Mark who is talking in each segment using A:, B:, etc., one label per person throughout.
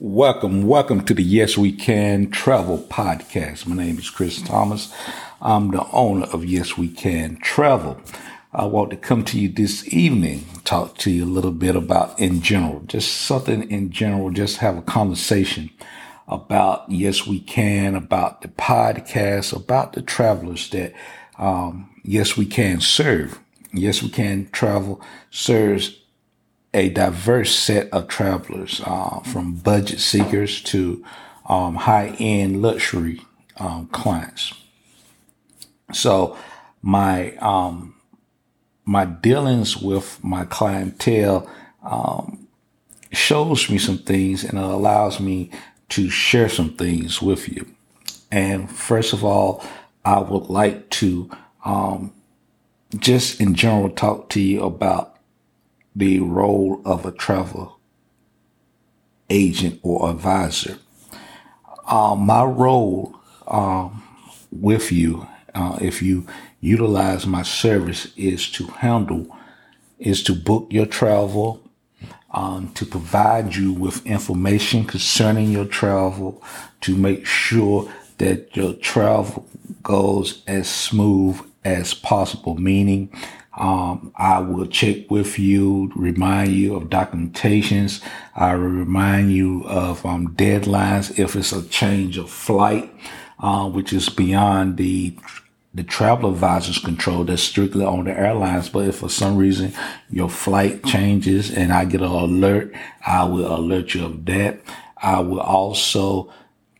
A: Welcome, welcome to the Yes We Can Travel Podcast. My name is Chris Thomas. I'm the owner of Yes We Can Travel. I want to come to you this evening, talk to you a little bit about in general, just something in general, just have a conversation about Yes We Can, about the podcast, about the travelers that um, Yes We Can serve. Yes We Can Travel serves a diverse set of travelers, uh, from budget seekers to um, high end luxury um, clients. So my um, my dealings with my clientele um, shows me some things and it allows me to share some things with you. And first of all, I would like to um, just in general talk to you about the role of a travel agent or advisor. Uh, my role um, with you, uh, if you utilize my service, is to handle, is to book your travel, um, to provide you with information concerning your travel, to make sure that your travel goes as smooth as possible, meaning um, I will check with you, remind you of documentations. I will remind you of um, deadlines if it's a change of flight, uh, which is beyond the the travel advisor's control. That's strictly on the airlines. But if for some reason your flight changes and I get an alert, I will alert you of that. I will also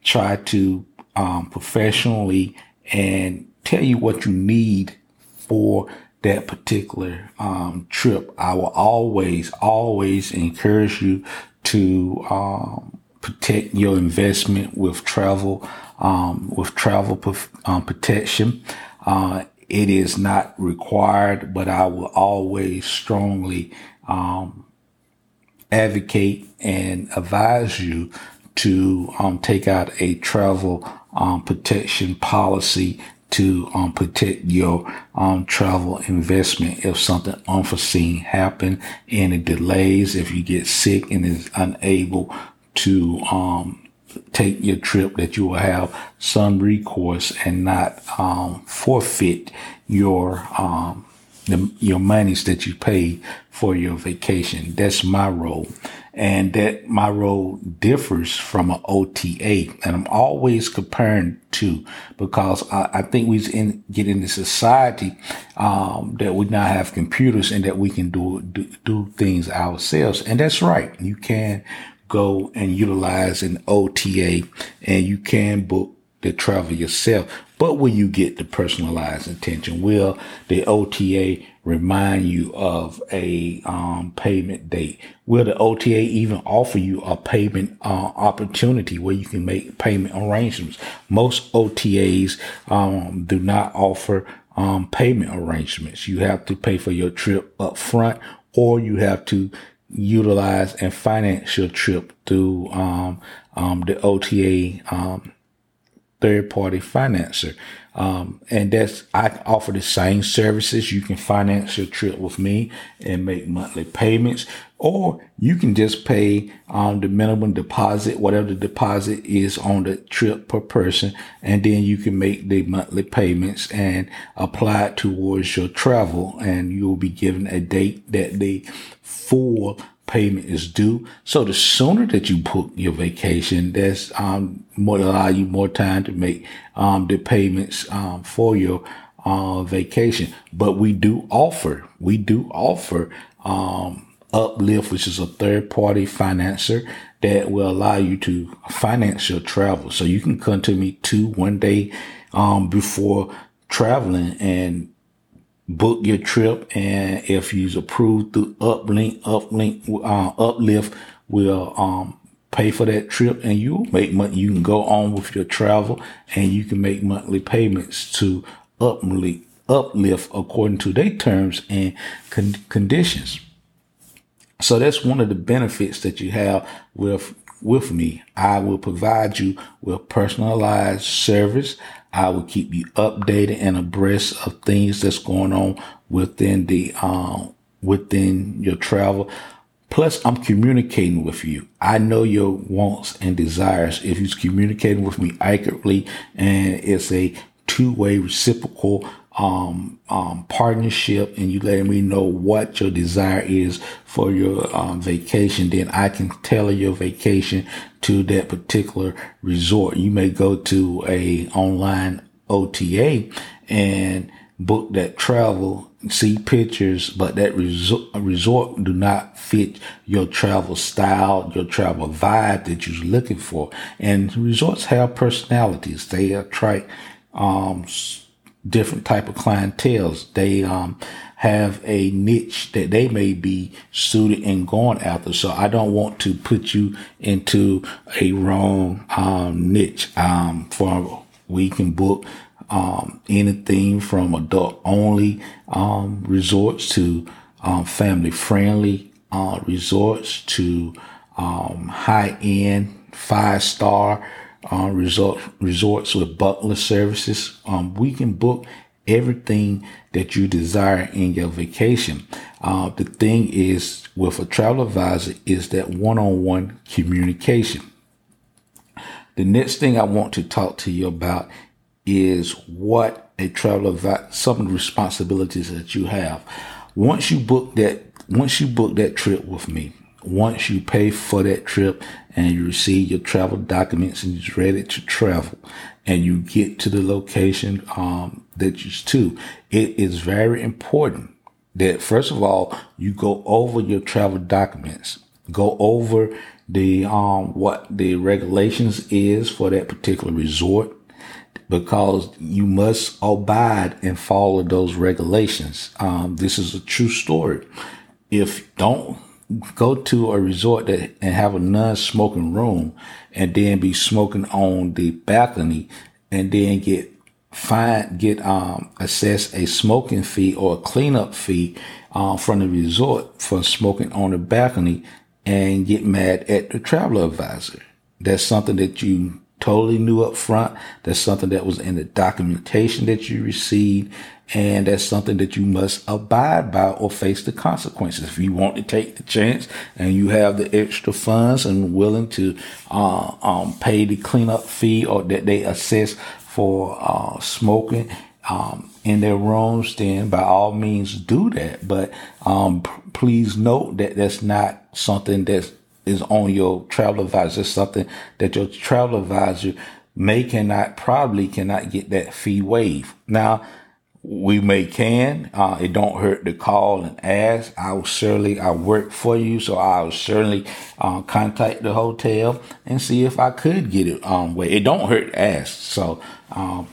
A: try to um, professionally and tell you what you need for that particular um, trip, I will always, always encourage you to um, protect your investment with travel, um, with travel um, protection. Uh, it is not required, but I will always strongly um, advocate and advise you to um, take out a travel protection policy to um, protect your um, travel investment if something unforeseen happen, any delays, if you get sick and is unable to um, take your trip, that you will have some recourse and not um, forfeit your um, the, your monies that you pay for your vacation. That's my role and that my role differs from an OTA. And I'm always comparing two because I, I think we in, get into society um, that we now have computers and that we can do, do, do things ourselves. And that's right. You can go and utilize an OTA and you can book the travel yourself. But will you get the personalized attention? Will the OTA remind you of a um, payment date? Will the OTA even offer you a payment uh, opportunity where you can make payment arrangements? Most OTAs um, do not offer um, payment arrangements. You have to pay for your trip up front or you have to utilize and finance your trip through um, um, the OTA um, third party financer. Um, and that's, I offer the same services. You can finance your trip with me and make monthly payments, or you can just pay um, the minimum deposit, whatever the deposit is on the trip per person. And then you can make the monthly payments and apply it towards your travel. And you'll be given a date that the full payment is due. So the sooner that you book your vacation, that's um, more allow you more time to make um, the payments um, for your uh, vacation. But we do offer, we do offer um, Uplift, which is a third party financer that will allow you to finance your travel. So you can come to me two one day um, before traveling and book your trip. And if you's approved through Uplink, Uplink, uh, Uplift will, um, pay for that trip and you make money. You can go on with your travel and you can make monthly payments to Uplink, Uplift according to their terms and con- conditions. So that's one of the benefits that you have with with me. I will provide you with personalized service. I will keep you updated and abreast of things that's going on within the um, within your travel. Plus, I'm communicating with you. I know your wants and desires. If you're communicating with me accurately and it's a two way reciprocal um, um, partnership and you letting me know what your desire is for your um, vacation, then I can tailor your vacation to that particular resort. You may go to a online OTA and book that travel, see pictures, but that resort, resort do not fit your travel style, your travel vibe that you're looking for. And resorts have personalities. They attract, um, different type of clientels. They, um, have a niche that they may be suited and going after. So I don't want to put you into a wrong, um, niche, um, for we can book um, anything from adult only um, resorts to um, family friendly uh, resorts to um, high end five star uh, resort resorts with butler services. Um, we can book everything that you desire in your vacation. Uh, the thing is with a travel advisor is that one-on-one communication. The next thing I want to talk to you about is what a travel advisor, some of the responsibilities that you have. Once you book that, once you book that trip with me, once you pay for that trip and you receive your travel documents and you're ready to travel and you get to the location um, that you're to, it is very important that first of all you go over your travel documents, go over the um, what the regulations is for that particular resort because you must abide and follow those regulations. Um, this is a true story. If don't go to a resort that, and have a non-smoking room and then be smoking on the balcony and then get fine, get, um, assess a smoking fee or a cleanup fee, uh, from the resort for smoking on the balcony and get mad at the travel advisor. That's something that you totally knew up front. That's something that was in the documentation that you received. And that's something that you must abide by or face the consequences. If you want to take the chance and you have the extra funds and willing to uh, um, pay the cleanup fee or that they assess for uh, smoking um, in their rooms, then by all means do that. But um, p- please note that that's not something that's is on your travel advisor. It's something that your travel advisor may cannot, probably cannot get that fee waived. Now, we may can. Uh, it don't hurt to call and ask. I will certainly, I work for you, so I will certainly uh, contact the hotel and see if I could get it um way. It don't hurt to ask. So um,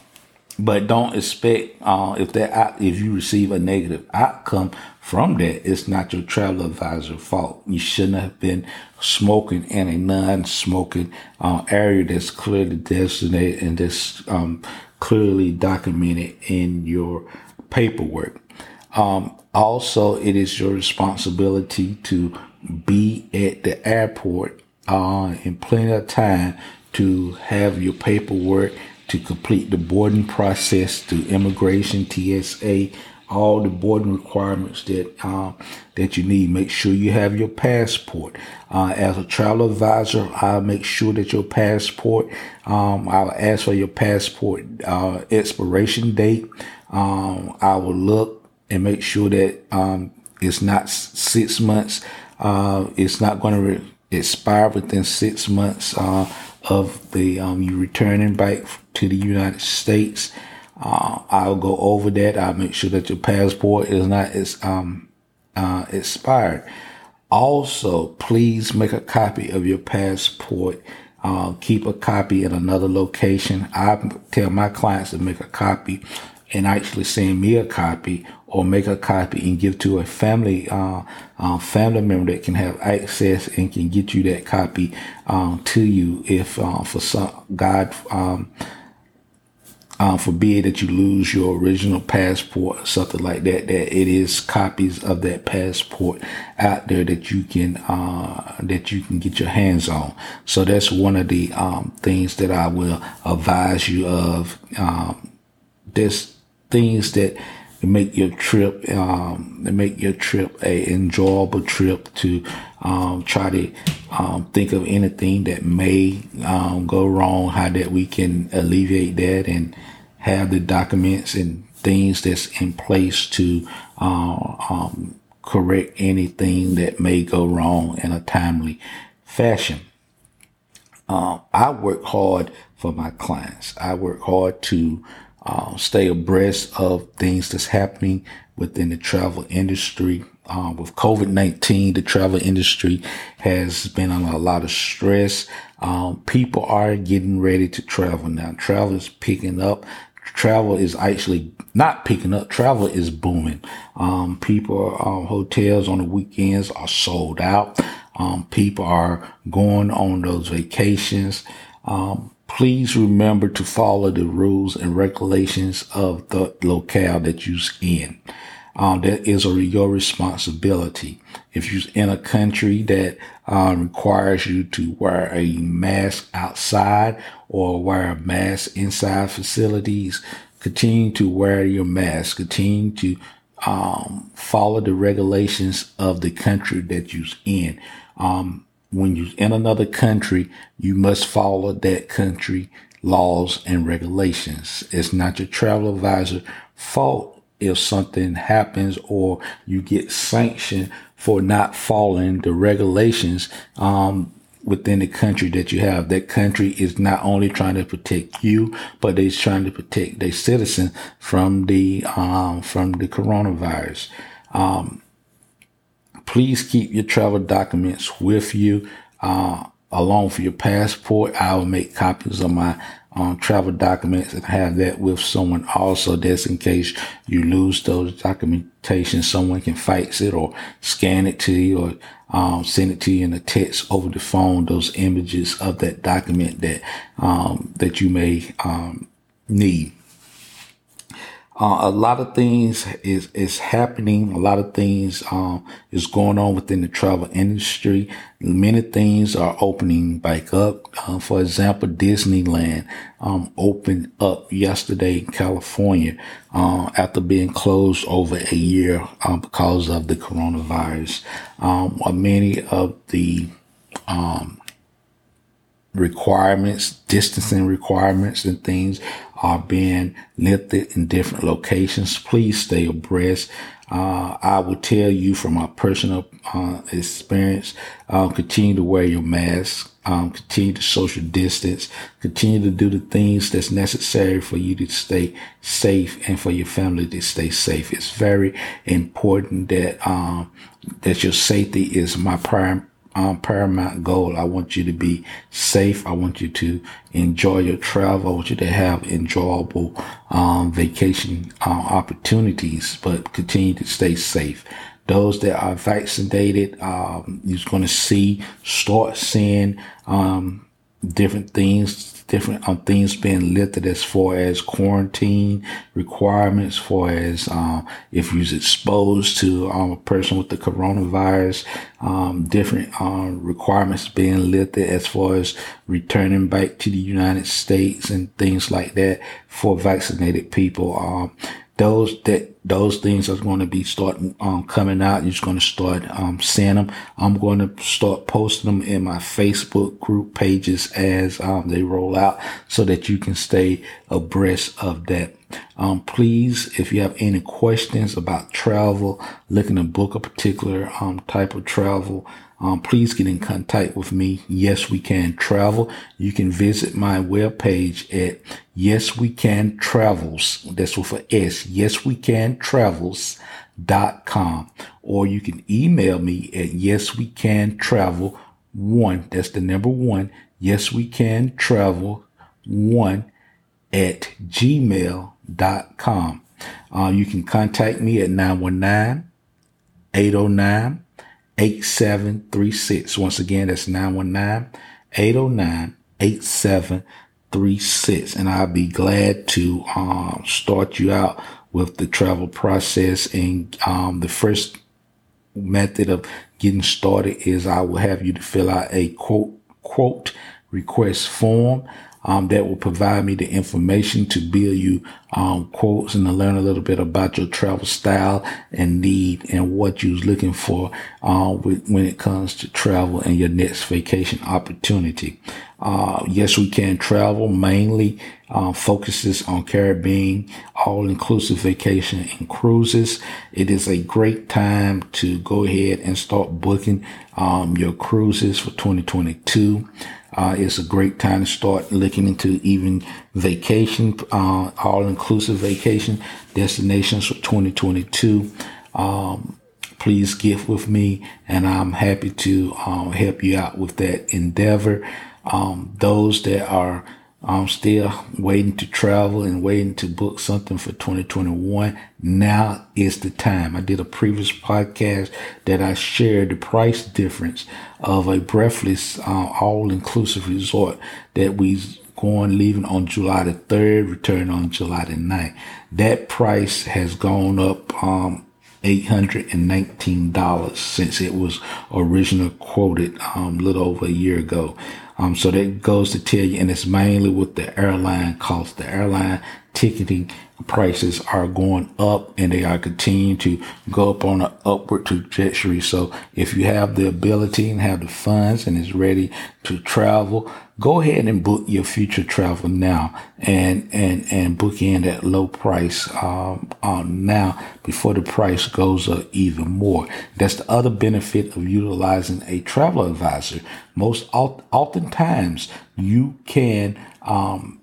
A: but don't expect uh, if that if you receive a negative outcome from that, it's not your travel advisor fault. You shouldn't have been smoking in a non-smoking uh, area that's clearly designated and that's um, clearly documented in your paperwork. Um, also, it is your responsibility to be at the airport uh, in plenty of time to have your paperwork to complete the boarding process through immigration, TSA, all the boarding requirements that uh, that you need. Make sure you have your passport. Uh, as a travel advisor, I'll make sure that your passport. Um, I'll ask for your passport uh, expiration date. Um, I will look and make sure that um, it's not six months. Uh, it's not going to re- expire within six months uh, of the um, you returning back to the United States. Uh, I'll go over that. I'll make sure that your passport is not is um uh, expired. Also, please make a copy of your passport. Uh, keep a copy in another location. I tell my clients to make a copy and actually send me a copy or make a copy and give to a family uh, uh, family member that can have access and can get you that copy um, to you if uh, for some God um, uh, forbid that you lose your original passport or something like that, that it is copies of that passport out there that you can, uh, that you can get your hands on. So that's one of the, um, things that I will advise you of, um, there's things that make your trip, um, make your trip a enjoyable trip to, um, try to, um, think of anything that may, um, go wrong, how that we can alleviate that and have the documents and things that's in place to, uh, um, correct anything that may go wrong in a timely fashion. Um, I work hard for my clients. I work hard to uh, stay abreast of things that's happening within the travel industry. Uh, with COVID-19, the travel industry has been under a lot of stress. Um, people are getting ready to travel now. Travel is picking up. Travel is actually not picking up. Travel is booming. Um, people, uh, hotels on the weekends are sold out. Um, people are going on those vacations. Um, please remember to follow the rules and regulations of the locale that you're in. Um, that is your responsibility. If you're in a country that uh, requires you to wear a mask outside or wear a mask inside facilities, continue to wear your mask. Continue to um, follow the regulations of the country that you're in. Um, when you're in another country, you must follow that country laws and regulations. It's not your travel advisor fault if something happens or you get sanctioned for not following the regulations um, within the country that you have. That country is not only trying to protect you, but it's trying to protect their citizen from the um, from the coronavirus. Um, please keep your travel documents with you, uh, along for your passport. I will make copies of my um, travel documents and have that with someone also. That's in case you lose those documentation. Someone can fax it or scan it to you or um, send it to you in a text over the phone. Those images of that document that um, that you may um, need. Uh, a lot of things is is happening. A lot of things um, is going on within the travel industry. Many things are opening back up. Uh, for example, Disneyland um, opened up yesterday in California uh, after being closed over a year uh, because of the coronavirus. Um, many of the um, requirements, distancing requirements and things are being lifted in different locations. Please stay abreast. Uh, I will tell you from my personal uh, experience, uh, continue to wear your mask, um, continue to social distance, continue to do the things that's necessary for you to stay safe and for your family to stay safe. It's very important that um, that your safety is my prime um, paramount goal. I want you to be safe. I want you to enjoy your travel. I want you to have enjoyable um, vacation uh, opportunities, but continue to stay safe. Those that are vaccinated, um, you're going to see, start seeing um, different things different um, things being lifted as far as quarantine requirements, for as um, if you're exposed to um, a person with the coronavirus, um, different um, requirements being lifted as far as returning back to the United States and things like that for vaccinated people. Um, those that those things are going to be starting um, coming out. You're just going to start um, seeing them. I'm going to start posting them in my Facebook group pages as um, they roll out, so that you can stay abreast of that. Um, please, if you have any questions about travel, looking to book a particular um, type of travel, um, please get in contact with me. Yes, we can travel. You can visit my webpage at Yes We Can Travels. That's with a S. Yes We Can Travels.com. Or you can email me at Yes We Can Travel one. That's the number one. Yes We Can Travel one at gmail.com. Uh, you can contact me at 919 809 8736. Once again, that's 919 809 8736. And I'll be glad to um, start you out with the travel process. And um, the first method of getting started is I will have you to fill out a quote, quote request form um, that will provide me the information to build you um, quotes and to learn a little bit about your travel style and need and what you're looking for uh, with, when it comes to travel and your next vacation opportunity. Uh, yes, we can travel mainly uh, focuses on Caribbean all-inclusive vacation and cruises. It is a great time to go ahead and start booking um, your cruises for 2022. Uh, it's a great time to start looking into even vacation, uh, all inclusive vacation destinations for 2022. Um, please get with me and I'm happy to um, help you out with that endeavor. Um, those that are I'm still waiting to travel and waiting to book something for 2021. Now is the time. I did a previous podcast that I shared the price difference of a breathless, uh, all inclusive resort that we going leaving on July the 3rd, return on July the 9th. That price has gone up, um, $819 since it was originally quoted um, a little over a year ago. Um, so that goes to tell you, and it's mainly with the airline cost. The airline ticketing prices are going up and they are continuing to go up on an upward trajectory. So if you have the ability and have the funds and is ready to travel, go ahead and book your future travel now and, and, and book in that low price, um, um, now before the price goes up even more. That's the other benefit of utilizing a travel advisor. Most oftentimes you can, um,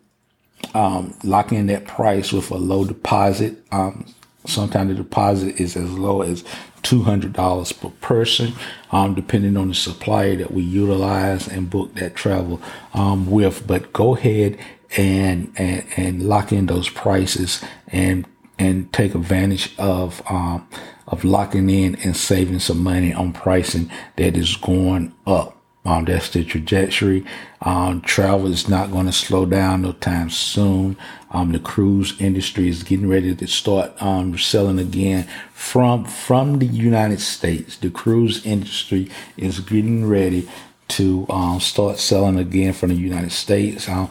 A: um, lock in that price with a low deposit. Um, sometimes the deposit is as low as $200 per person, um, depending on the supplier that we utilize and book that travel um, with. But go ahead and, and, and lock in those prices and and take advantage of um, of locking in and saving some money on pricing that is going up. Um, that's the trajectory. Um, travel is not going to slow down no time soon. Um, the cruise industry is getting ready to start um, selling again from from the United States. The cruise industry is getting ready to um, start selling again from the United States. I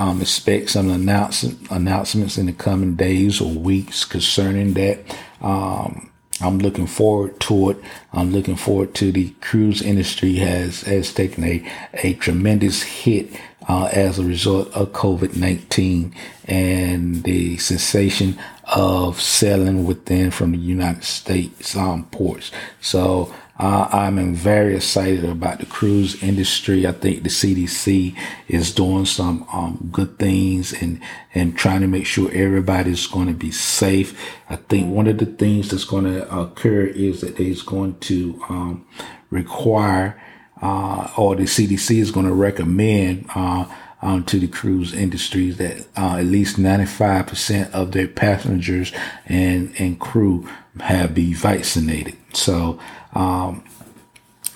A: um, expect some announcement, announcements in the coming days or weeks concerning that. Um, I'm looking forward to it. I'm looking forward to the cruise industry has has taken a a tremendous hit uh, as a result of COVID nineteen and the cessation of selling within from the United States um, ports. So uh, I'm very excited about the cruise industry. I think the CDC is doing some um, good things and and trying to make sure everybody's going to be safe. I think one of the things that's going to occur is that it's going to um, require, uh, or the CDC is going to recommend. Uh, um, to the cruise industries that uh, at least 95% of their passengers and, and crew have been vaccinated. So um,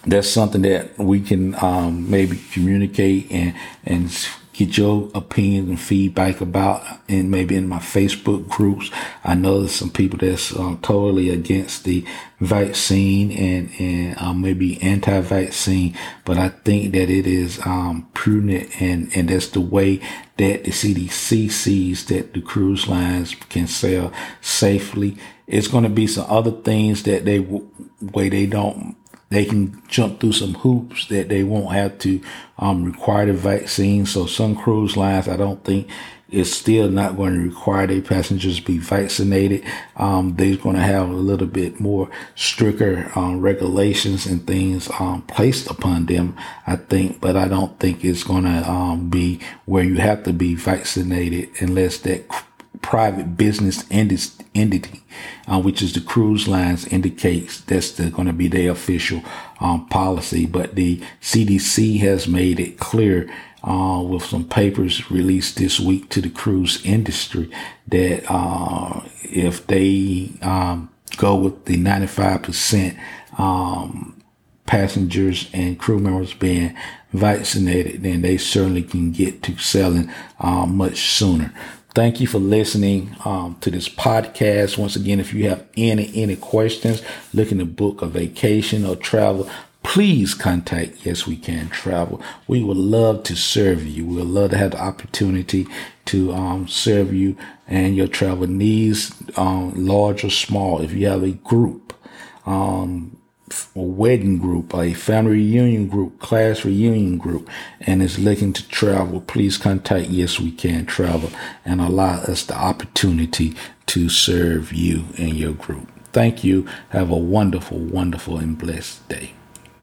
A: that's something that we can um, maybe communicate and and get your opinion and feedback about and maybe in my Facebook groups. I know there's some people that's uh, totally against the vaccine and, and uh, maybe anti-vaccine, but I think that it is um, prudent and, and that's the way that the CDC sees that the cruise lines can sail safely. It's going to be some other things that they way they don't they can jump through some hoops that they won't have to um, require the vaccine. So some cruise lines, I don't think is still not going to require their passengers be vaccinated. Um, they're going to have a little bit more stricter um, regulations and things um, placed upon them, I think. But I don't think it's going to um, be where you have to be vaccinated unless that private business entity, uh, which is the cruise lines, indicates that's going to be their official um, policy. But the CDC has made it clear uh, with some papers released this week to the cruise industry that uh, if they um, go with the 95% um, passengers and crew members being vaccinated, then they certainly can get to selling uh, much sooner. Thank you for listening um, to this podcast. Once again, if you have any any questions, looking to book a vacation or travel, please contact Yes We Can Travel. We would love to serve you. We would love to have the opportunity to um, serve you and your travel needs, um, large or small. If you have a group, um, a wedding group, a family reunion group, class reunion group, and is looking to travel, please contact Yes We Can Travel and allow us the opportunity to serve you and your group. Thank you. Have a wonderful, wonderful, and blessed day.